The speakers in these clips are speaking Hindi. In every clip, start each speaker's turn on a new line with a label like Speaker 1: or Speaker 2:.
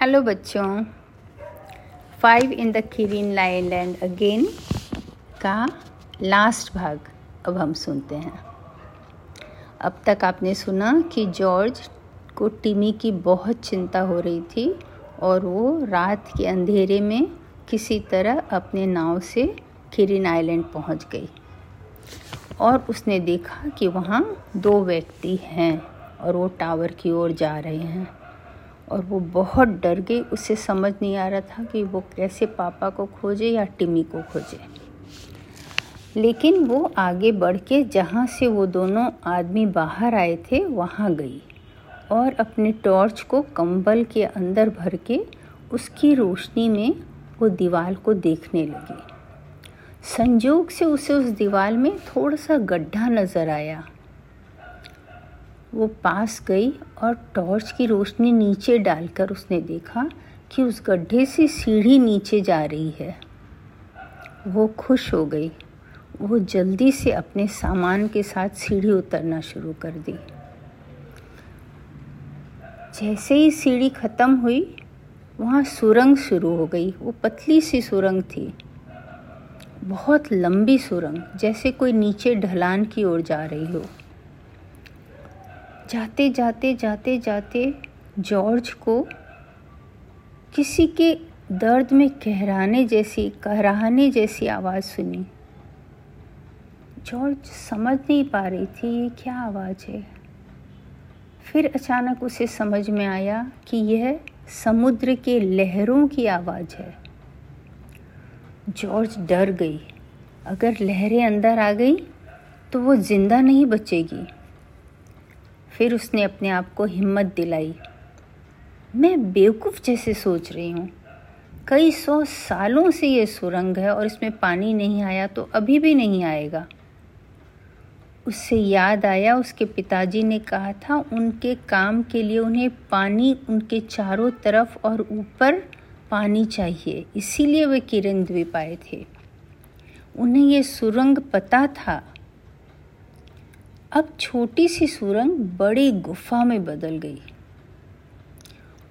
Speaker 1: हेलो बच्चों. Five in the Kirrin island again का लास्ट भाग अब हम सुनते हैं. अब तक आपने सुना कि जॉर्ज को टिमी की बहुत चिंता हो रही थी और वो रात के अंधेरे में किसी तरह अपने नाव से किरिन आइलैंड पहुँच गई. और उसने देखा कि वहाँ दो व्यक्ति हैं और वो टावर की ओर जा रहे हैं. और वो बहुत डर गई, उसे समझ नहीं आ रहा था कि वो कैसे पापा को खोजे या टिमी को खोजे। लेकिन वो आगे बढ़ के जहाँ से वो दोनों आदमी बाहर आए थे, वहाँ गई और अपने टॉर्च को कंबल के अंदर भर के उसकी रोशनी में वो दीवार को देखने लगी। संजोग से उसे उस दीवार में थोड़ा सा गड्ढा नज़र आया। वो पास गई और टॉर्च की रोशनी नीचे डालकर उसने देखा कि उस गड्ढे से सीढ़ी नीचे जा रही है। वो खुश हो गई। वो जल्दी से अपने सामान के साथ सीढ़ी उतरना शुरू कर दी। जैसे ही सीढ़ी ख़त्म हुई, वहाँ सुरंग शुरू हो गई। वो पतली सी सुरंग थी। बहुत लंबी सुरंग, जैसे कोई नीचे ढलान की ओर जा रही हो। जाते जाते जाते जाते जॉर्ज को किसी के दर्द में कहराने जैसी कहराने जैसी आवाज़ सुनी। जॉर्ज समझ नहीं पा रही थी, ये क्या आवाज़ है? फिर अचानक उसे समझ में आया कि यह समुद्र के लहरों की आवाज़ है। जॉर्ज डर गई। अगर लहरें अंदर आ गई तो वो ज़िंदा नहीं बचेगी। फिर उसने अपने आप को हिम्मत दिलाई। मैं बेवकूफ़ जैसे सोच रही हूँ। कई सौ सालों से ये सुरंग है और इसमें पानी नहीं आया तो अभी भी नहीं आएगा। उससे याद आया, उसके पिताजी ने कहा था, उनके काम के लिए उन्हें पानी उनके चारों तरफ़ और ऊपर पानी चाहिए, इसीलिए वे किरण द्वीप आए थे। उन्हें ये सुरंग पता था। अब छोटी सी सुरंग बड़ी गुफा में बदल गई।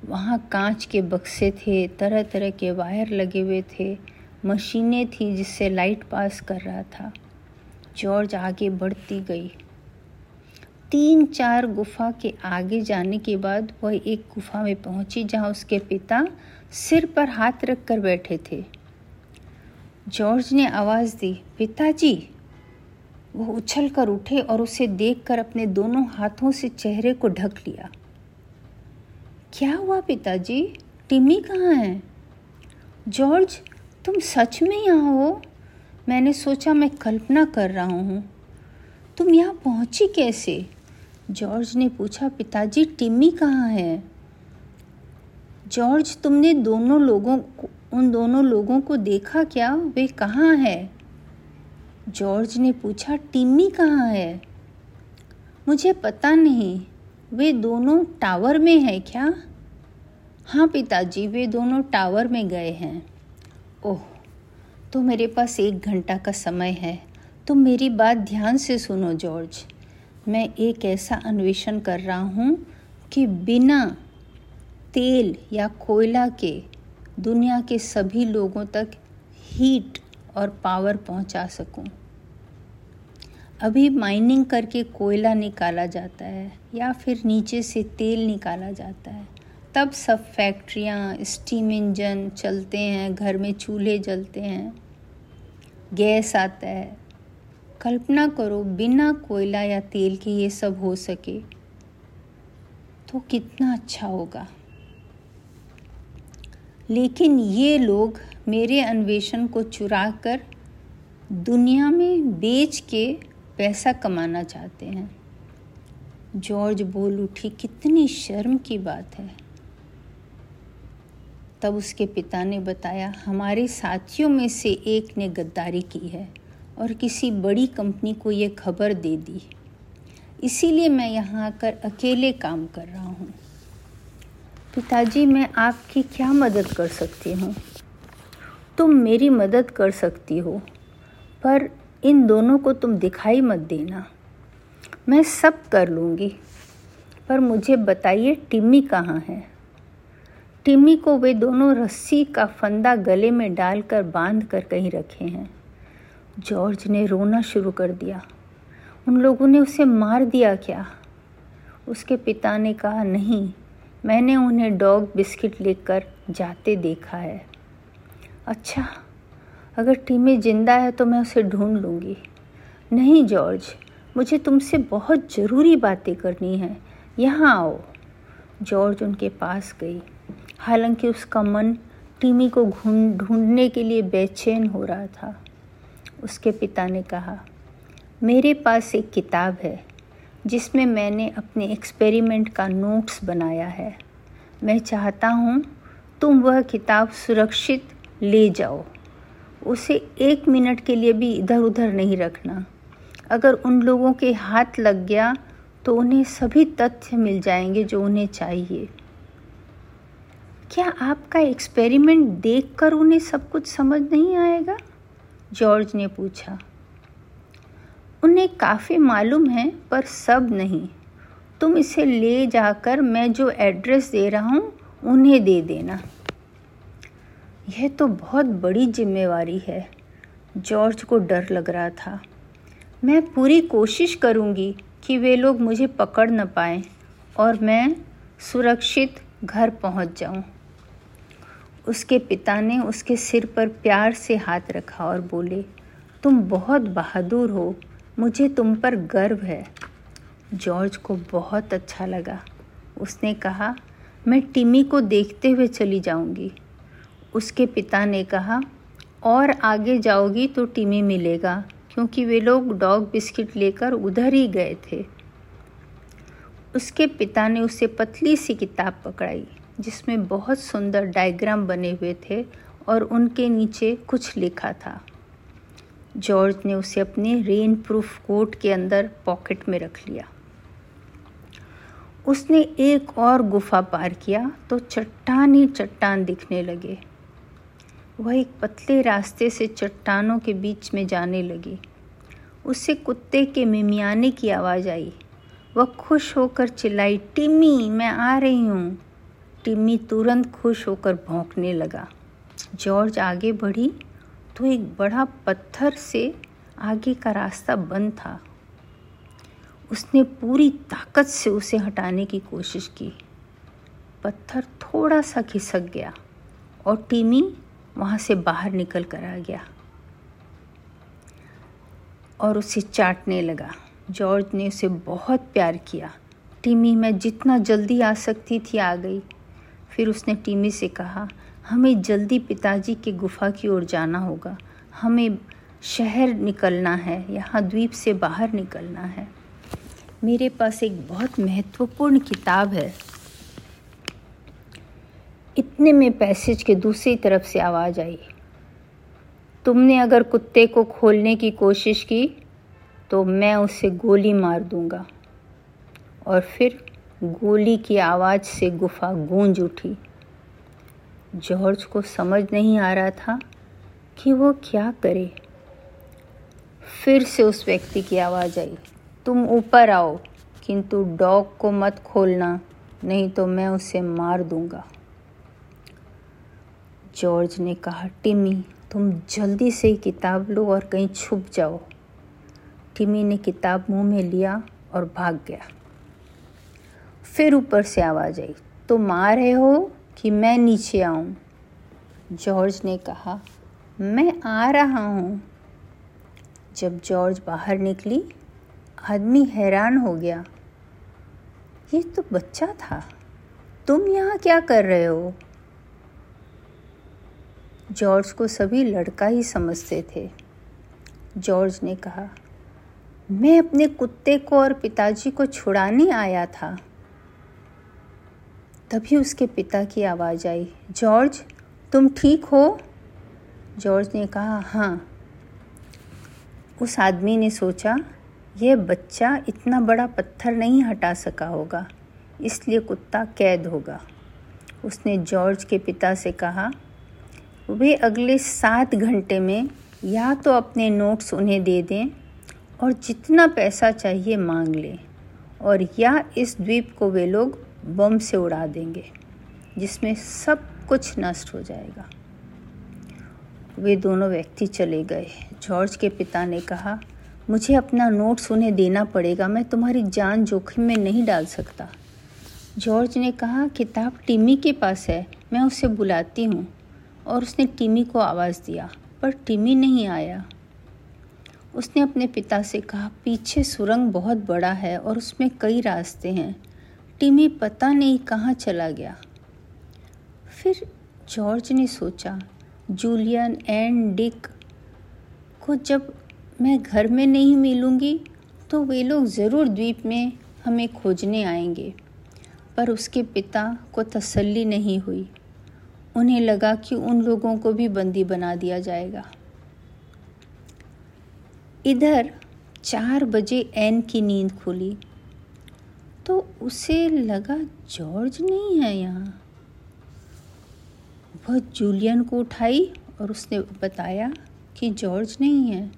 Speaker 1: वहाँ कांच के बक्से थे तरह तरह के वायर लगे हुए थे, मशीनें थी जिससे लाइट पास कर रहा था। जॉर्ज आगे बढ़ती गई। तीन चार गुफा के आगे जाने के बाद वह एक गुफा में पहुँची जहाँ उसके पिता सिर पर हाथ रख कर बैठे थे। जॉर्ज ने आवाज़ दी, पिताजी वो उछल कर उठे और उसे देखकर अपने दोनों हाथों से चेहरे को ढक लिया। क्या हुआ पिताजी? टिमी कहाँ है? जॉर्ज, तुम सच में यहाँ हो? मैंने सोचा मैं कल्पना कर रहा हूँ। तुम यहाँ पहुँची कैसे? जॉर्ज ने पूछा, पिताजी, टिम्मी कहाँ है? जॉर्ज, तुमने दोनों लोगों को, उन दोनों लोगों को देखा क्या? वे कहाँ है? जॉर्ज ने पूछा, टिम्मी कहाँ है? मुझे पता नहीं। वे दोनों टावर में हैं क्या? हाँ पिताजी, वे दोनों टावर में गए हैं। ओह तो मेरे पास एक घंटा का समय है। तो मेरी बात ध्यान से सुनो जॉर्ज। मैं एक ऐसा अन्वेषण कर रहा हूँ कि बिना तेल या कोयला के दुनिया के सभी लोगों तक हीट और पावर पहुँचा सकूँ। अभी माइनिंग करके कोयला निकाला जाता है या फिर नीचे से तेल निकाला जाता है। तब सब फैक्ट्रियाँ स्टीम इंजन चलते हैं, घर में चूल्हे जलते हैं। गैस आता है। कल्पना करो, बिना कोयला या तेल के ये सब हो सके तो कितना अच्छा होगा। लेकिन ये लोग मेरे अन्वेषण को चुरा कर दुनिया में बेच के पैसा कमाना चाहते हैं। जॉर्ज बोल उठी कितनी शर्म की बात है। तब उसके पिता ने बताया, हमारे साथियों में से एक ने गद्दारी की है और किसी बड़ी कंपनी को ये खबर दे दी। इसीलिए मैं यहाँ आकर अकेले काम कर रहा हूँ। पिताजी, मैं आपकी क्या मदद कर सकती हूँ? तुम मेरी मदद कर सकती हो, पर इन दोनों को तुम दिखाई मत देना। मैं सब कर लूँगी, पर मुझे बताइए टिम्मी कहाँ है। टिम्मी को वे दोनों रस्सी का फंदा गले में डालकर बाँध कर कहीं रखे हैं। जॉर्ज ने रोना शुरू कर दिया। उन लोगों ने उसे मार दिया क्या? उसके पिता ने कहा, नहीं, मैंने उन्हें डॉग बिस्किट लेकर जाते देखा है। अच्छा अगर टीमी ज़िंदा है तो मैं उसे ढूंढ लूँगी। नहीं, जॉर्ज, मुझे तुमसे बहुत ज़रूरी बातें करनी है। यहाँ आओ। जॉर्ज उनके पास गई। हालाँकि उसका मन टीमी को ढूँढने के लिए बेचैन हो रहा था। उसके पिता ने कहा, मेरे पास एक किताब है, जिसमें मैंने अपने एक्सपेरिमेंट का नोट्स बनाया है। मैं चाहता हूँ तुम वह किताब सुरक्षित ले जाओ। उसे एक मिनट के लिए भी इधर उधर नहीं रखना। अगर उन लोगों के हाथ लग गया तो उन्हें सभी तथ्य मिल जाएँगे जो उन्हें चाहिए। क्या आपका एक्सपेरिमेंट देखकर उन्हें सब कुछ समझ नहीं आएगा? जॉर्ज ने पूछा। उन्हें काफ़ी मालूम है, पर सब नहीं। तुम इसे ले जाकर मैं जो एड्रेस दे रहा हूँ, उन्हें दे देना। यह तो बहुत बड़ी जिम्मेवारी है। जॉर्ज को डर लग रहा था। मैं पूरी कोशिश करूँगी कि वे लोग मुझे पकड़ न पाएँ और मैं सुरक्षित घर पहुँच जाऊँ। उसके पिता ने उसके सिर पर प्यार से हाथ रखा और बोले, तुम बहुत बहादुर हो, मुझे तुम पर गर्व है। जॉर्ज को बहुत अच्छा लगा। उसने कहा, मैं टिमी को देखते हुए चली जाऊँगी। उसके पिता ने कहा, और आगे जाओगी तो टिमी मिलेगा, क्योंकि वे लोग डॉग बिस्किट लेकर उधर ही गए थे उसके पिता ने उसे पतली सी किताब पकड़ाई, जिसमें बहुत सुंदर डायग्राम बने हुए थे और उनके नीचे कुछ लिखा था। जॉर्ज ने उसे अपने रेन प्रूफ कोट के अंदर पॉकेट में रख लिया। उसने एक और गुफा पार किया तो चट्टान ही चट्टान दिखने लगे। वह एक पतले रास्ते से चट्टानों के बीच में जाने लगी। उसे कुत्ते के मिमियाने की आवाज़ आई। वह खुश होकर चिल्लाई, टिम्मी, मैं आ रही हूँ। टिम्मी तुरंत खुश होकर भौंकने लगा। जॉर्ज आगे बढ़ी तो एक बड़ा पत्थर से आगे का रास्ता बंद था। उसने पूरी ताकत से उसे हटाने की कोशिश की। पत्थर थोड़ा सा खिसक गया और टीमी वहाँ से बाहर निकल कर आ गया और उसे चाटने लगा। जॉर्ज ने उसे बहुत प्यार किया। टीमी मैं जितना जल्दी आ सकती थी, आ गई। फिर उसने टीमी से कहा, हमें जल्दी पिताजी के गुफा की ओर जाना होगा। हमें शहर निकलना है, यहाँ द्वीप से बाहर निकलना है। मेरे पास एक बहुत महत्वपूर्ण किताब है। इतने में पैसेज के दूसरी तरफ़ से आवाज़ आई। तुमने अगर कुत्ते को खोलने की कोशिश की तो मैं उसे गोली मार दूँगा। और फिर गोली की आवाज़ से गुफा गूंज उठी। जॉर्ज को समझ नहीं आ रहा था कि वो क्या करे। फिर से उस व्यक्ति की आवाज़ आई। तुम ऊपर आओ, किंतु डॉग को मत खोलना, नहीं तो मैं उसे मार दूँगा। जॉर्ज ने कहा टिमी तुम जल्दी से किताब लो और कहीं छुप जाओ। टिमी ने किताब मुँह में लिया और भाग गया। फिर ऊपर से आवाज़ आई, तुम आ रहे हो कि मैं नीचे आऊँ? जॉर्ज ने कहा, मैं आ रहा हूँ। जब जॉर्ज बाहर निकली, आदमी हैरान हो गया, ये तो बच्चा था। तुम यहाँ क्या कर रहे हो? जॉर्ज को सभी लड़का ही समझते थे। जॉर्ज ने कहा, मैं अपने कुत्ते को और पिताजी को छुड़ाने आया था। तभी उसके पिता की आवाज़ आई, जॉर्ज, तुम ठीक हो? जॉर्ज ने कहा हाँ। उस आदमी ने सोचा, यह बच्चा इतना बड़ा पत्थर नहीं हटा सका होगा, इसलिए कुत्ता कैद होगा। उसने जॉर्ज के पिता से कहा वे अगले सात घंटे में या तो अपने नोट्स उन्हें दे दें और जितना पैसा चाहिए मांग लें और या इस द्वीप को वे लोग बम से उड़ा देंगे, जिसमें सब कुछ नष्ट हो जाएगा। वे दोनों व्यक्ति चले गए। जॉर्ज के पिता ने कहा, मुझे अपना नोट्स उन्हें देना पड़ेगा, मैं तुम्हारी जान जोखिम में नहीं डाल सकता। जॉर्ज ने कहा, किताब टिमी के पास है, मैं उसे बुलाती हूँ। और उसने टिमी को आवाज़ दिया, पर टिमी नहीं आया। उसने अपने पिता से कहा, पीछे सुरंग बहुत बड़ा है और उसमें कई रास्ते हैं। टिमी पता नहीं कहाँ चला गया। फिर जॉर्ज ने सोचा, जूलियन एंड डिक को जब मैं घर में नहीं मिलूँगी तो वे लोग ज़रूर द्वीप में हमें खोजने आएँगे। पर उसके पिता को तसल्ली नहीं हुई। उन्हें लगा कि उन लोगों को भी बंदी बना दिया जाएगा। इधर चार बजे एन की नींद खुली तो उसे लगा जॉर्ज नहीं है यहाँ। वह जूलियन को उठाई और उसने बताया कि जॉर्ज नहीं है।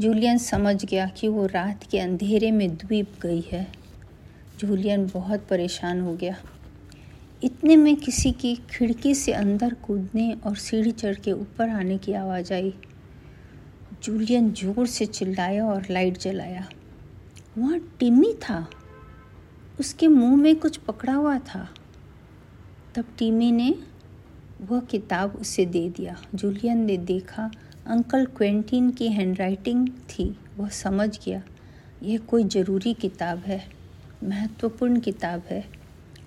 Speaker 1: जूलियन समझ गया कि वो रात के अंधेरे में द्वीप गई है। जूलियन बहुत परेशान हो गया। इतने में किसी की खिड़की से अंदर कूदने और सीढ़ी चढ़ के ऊपर आने की आवाज़ आई। जूलियन ज़ोर से चिल्लाया और लाइट जलाया। वहाँ टिम्मी था। उसके मुँह में कुछ पकड़ा हुआ था। तब टीमी ने वह किताब उसे दे दिया। जूलियन ने देखा, अंकल क्वेंटीन की हैंडराइटिंग थी। वह समझ गया, यह कोई ज़रूरी किताब है, महत्वपूर्ण किताब है।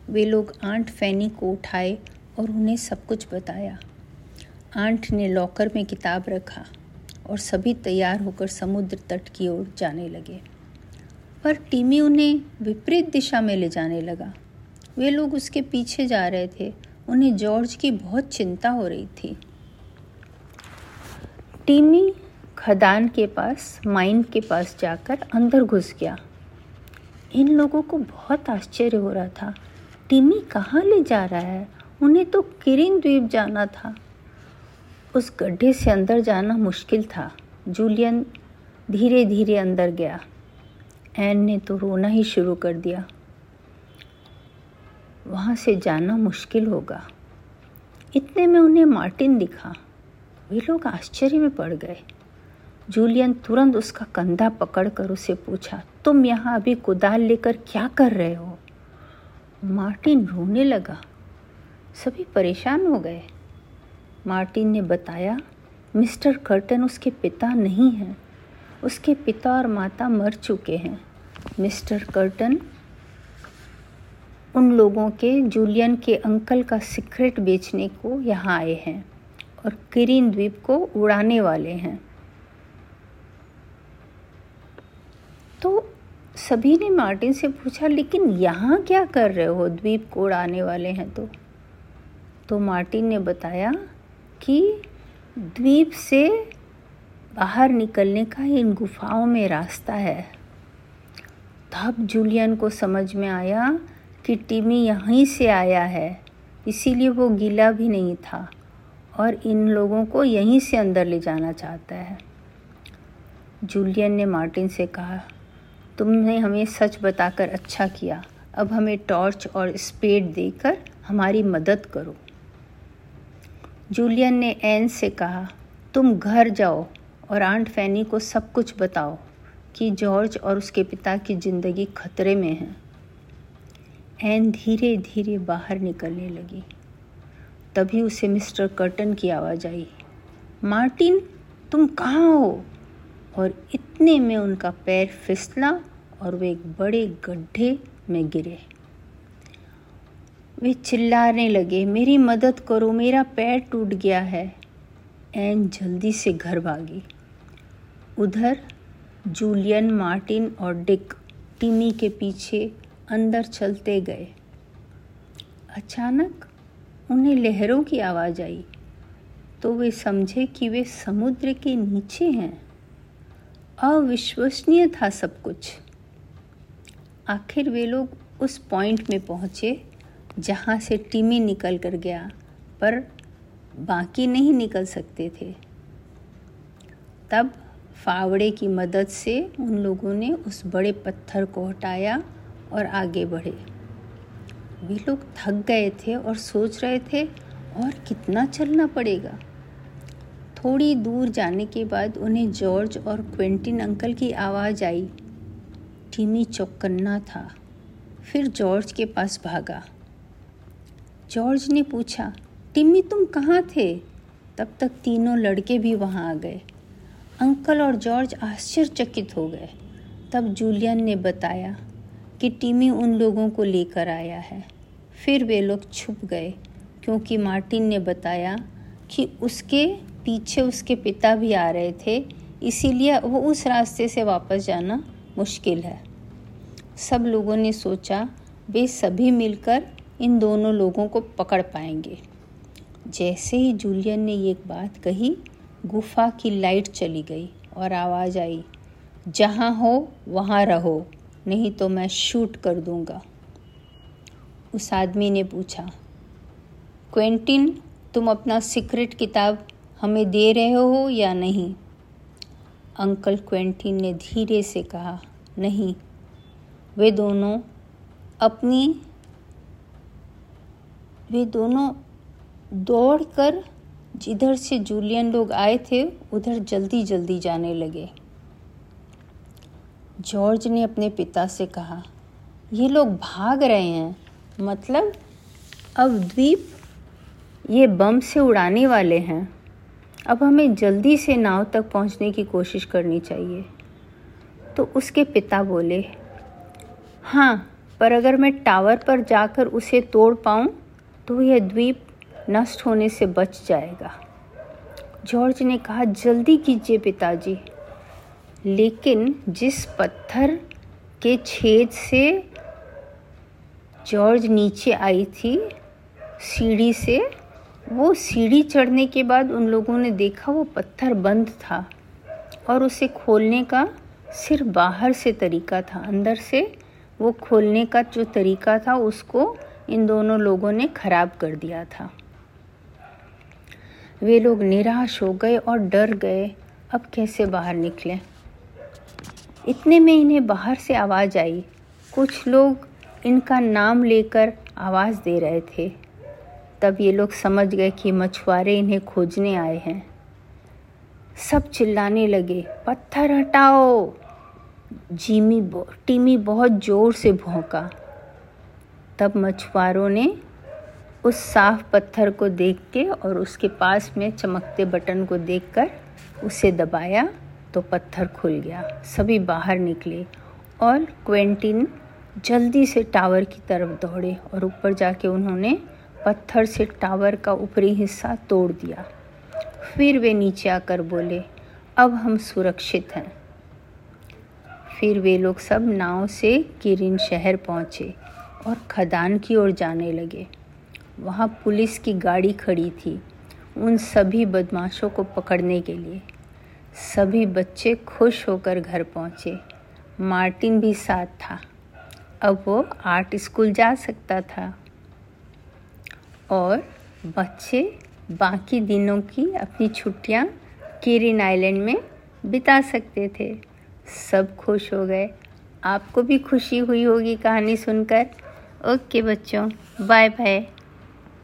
Speaker 1: वे लोग आंट फैनी को उठाए और उन्हें सब कुछ बताया। आंट ने लॉकर में किताब रखा और सभी तैयार होकर समुद्र तट की ओर जाने लगे। पर टीमी उन्हें विपरीत दिशा में ले जाने लगा। वे लोग उसके पीछे जा रहे थे। उन्हें जॉर्ज की बहुत चिंता हो रही थी। टीमी खदान के पास, माइन के पास जाकर अंदर घुस गया। इन लोगों को बहुत आश्चर्य हो रहा था टिमी कहाँ ले जा रहा है? उन्हें तो किरिन द्वीप जाना था। उस गड्ढे से अंदर जाना मुश्किल था। जूलियन धीरे धीरे अंदर गया। एन ने तो रोना ही शुरू कर दिया। वहाँ से जाना मुश्किल होगा। इतने में उन्हें मार्टिन दिखा। वे लोग आश्चर्य में पड़ गए। जूलियन तुरंत उसका कंधा पकड़कर उसे पूछा, तुम यहाँ अभी कुदाल लेकर क्या कर रहे हो? मार्टिन रोने लगा। सभी परेशान हो गए। मार्टिन ने बताया, मिस्टर कर्टन उसके पिता नहीं हैं। उसके पिता और माता मर चुके हैं। मिस्टर कर्टन, उन लोगों के, जूलियन के अंकल का सीक्रेट बेचने को यहाँ आए हैं और किरीन द्वीप को उड़ाने वाले हैं तो सभी ने मार्टिन से पूछा, लेकिन यहाँ क्या कर रहे हो? द्वीप को उड़ाने वाले हैं तो। तो मार्टिन ने बताया कि द्वीप से बाहर निकलने का इन गुफाओं में रास्ता है। तब जूलियन को समझ में आया कि टिमी यहीं से आया है, इसीलिए वो गीला भी नहीं था और इन लोगों को यहीं से अंदर ले जाना चाहता है। जूलियन ने मार्टिन से कहा तुमने हमें सच बताकर अच्छा किया। अब हमें टॉर्च और स्पेड देकर हमारी मदद करो। जूलियन ने एन से कहा, तुम घर जाओ और आंट फैनी को सब कुछ बताओ कि जॉर्ज और उसके पिता की ज़िंदगी खतरे में है। एन धीरे धीरे बाहर निकलने लगी। तभी उसे मिस्टर कर्टन की आवाज़ आई, मार्टिन, तुम कहाँ हो? और इतने में उनका पैर फिसला और वे एक बड़े गड्ढे में गिरे। वे चिल्लाने लगे, मेरी मदद करो, मेरा पैर टूट गया है। एन जल्दी से घर भागी। उधर जूलियन, मार्टिन और डिक टिमी के पीछे अंदर चलते गए। अचानक उन्हें लहरों की आवाज़ आई तो वे समझे कि वे समुद्र के नीचे हैं। अविश्वसनीय था सब कुछ। आखिर वे लोग उस पॉइंट में पहुँचे जहाँ से टीमी निकल कर गया, पर बाकी नहीं निकल सकते थे। तब फावड़े की मदद से उन लोगों ने उस बड़े पत्थर को हटाया और आगे बढ़े। वे लोग थक गए थे और सोच रहे थे, और कितना चलना पड़ेगा? थोड़ी दूर जाने के बाद उन्हें जॉर्ज और क्वेंटिन अंकल की आवाज़ आई। टीमी चौकन्ना था। फिर जॉर्ज के पास भागा। जॉर्ज ने पूछा टिम्मी तुम कहाँ थे? तब तक तीनों लड़के भी वहाँ आ गए। अंकल और जॉर्ज आश्चर्यचकित हो गए। तब जूलियन ने बताया कि टिमी उन लोगों को लेकर आया है। फिर वे लोग छुप गए, क्योंकि मार्टिन ने बताया कि उसके पीछे उसके पिता भी आ रहे थे, इसीलिए वो उस रास्ते से वापस जाना मुश्किल है। सब लोगों ने सोचा, वे सभी मिलकर इन दोनों लोगों को पकड़ पाएँगे। जैसे ही जूलियन ने ये बात कही, गुफा की लाइट चली गई और आवाज़ आई, जहाँ हो, वहाँ रहो, नहीं तो मैं शूट कर दूँगा। उस आदमी ने पूछा, क्वेंटिन, तुम अपना सीक्रेट किताब हमें दे रहे हो या नहीं? अंकल क्वेंटिन ने धीरे से कहा, नहीं। वे दोनों अपनी, वे दोनों दौड़कर जिधर से जूलियन लोग आए थे, उधर जल्दी जल्दी जाने लगे। जॉर्ज ने अपने पिता से कहा, ये लोग भाग रहे हैं। मतलब अब द्वीप ये बम से उड़ाने वाले हैं। अब हमें जल्दी से नाव तक पहुँचने की कोशिश करनी चाहिए। तो उसके पिता बोले हाँ पर अगर मैं टावर पर जाकर उसे तोड़ पाऊँ तो यह द्वीप नष्ट होने से बच जाएगा। जॉर्ज ने कहा, जल्दी कीजिए पिताजी। लेकिन जिस पत्थर के छेद से जॉर्ज नीचे आई थी, सीढ़ी से वो सीढ़ी चढ़ने के बाद उन लोगों ने देखा वो पत्थर बंद था और उसे खोलने का सिर्फ़ बाहर से तरीका था। अंदर से वो खोलने का जो तरीका था, उसको इन दोनों लोगों ने ख़राब कर दिया था। वे लोग निराश हो गए और डर गए, अब कैसे बाहर निकलें? इतने में इन्हें बाहर से आवाज़ आई। कुछ लोग इनका नाम लेकर आवाज़ दे रहे थे। तब ये लोग समझ गए कि मछुआरे इन्हें खोजने आए हैं। सब चिल्लाने लगे, पत्थर हटाओ! जीमी टीमी बहुत ज़ोर से भौंका। तब मछुआरों ने उस साफ़ पत्थर को देख के और उसके पास में चमकते बटन को देखकर उसे दबाया तो पत्थर खुल गया। सभी बाहर निकले और क्वेंटिन जल्दी से टावर की तरफ़ दौड़े और ऊपर जाके उन्होंने पत्थर से टावर का ऊपरी हिस्सा तोड़ दिया। फिर वे नीचे आकर बोले, अब हम सुरक्षित हैं। फिर वे लोग सब नाव से किरिन शहर पहुँचे और खदान की ओर जाने लगे। वहाँ पुलिस की गाड़ी खड़ी थी उन सभी बदमाशों को पकड़ने के लिए। सभी बच्चे खुश होकर घर पहुँचे। मार्टिन भी साथ था। अब वो आर्ट स्कूल जा सकता था। और बच्चे बाकी दिनों की अपनी छुट्टियाँ केरिन आइलैंड में बिता सकते थे। सब खुश हो गए। आपको भी खुशी हुई होगी कहानी सुनकर। ओके बच्चों बाय बाय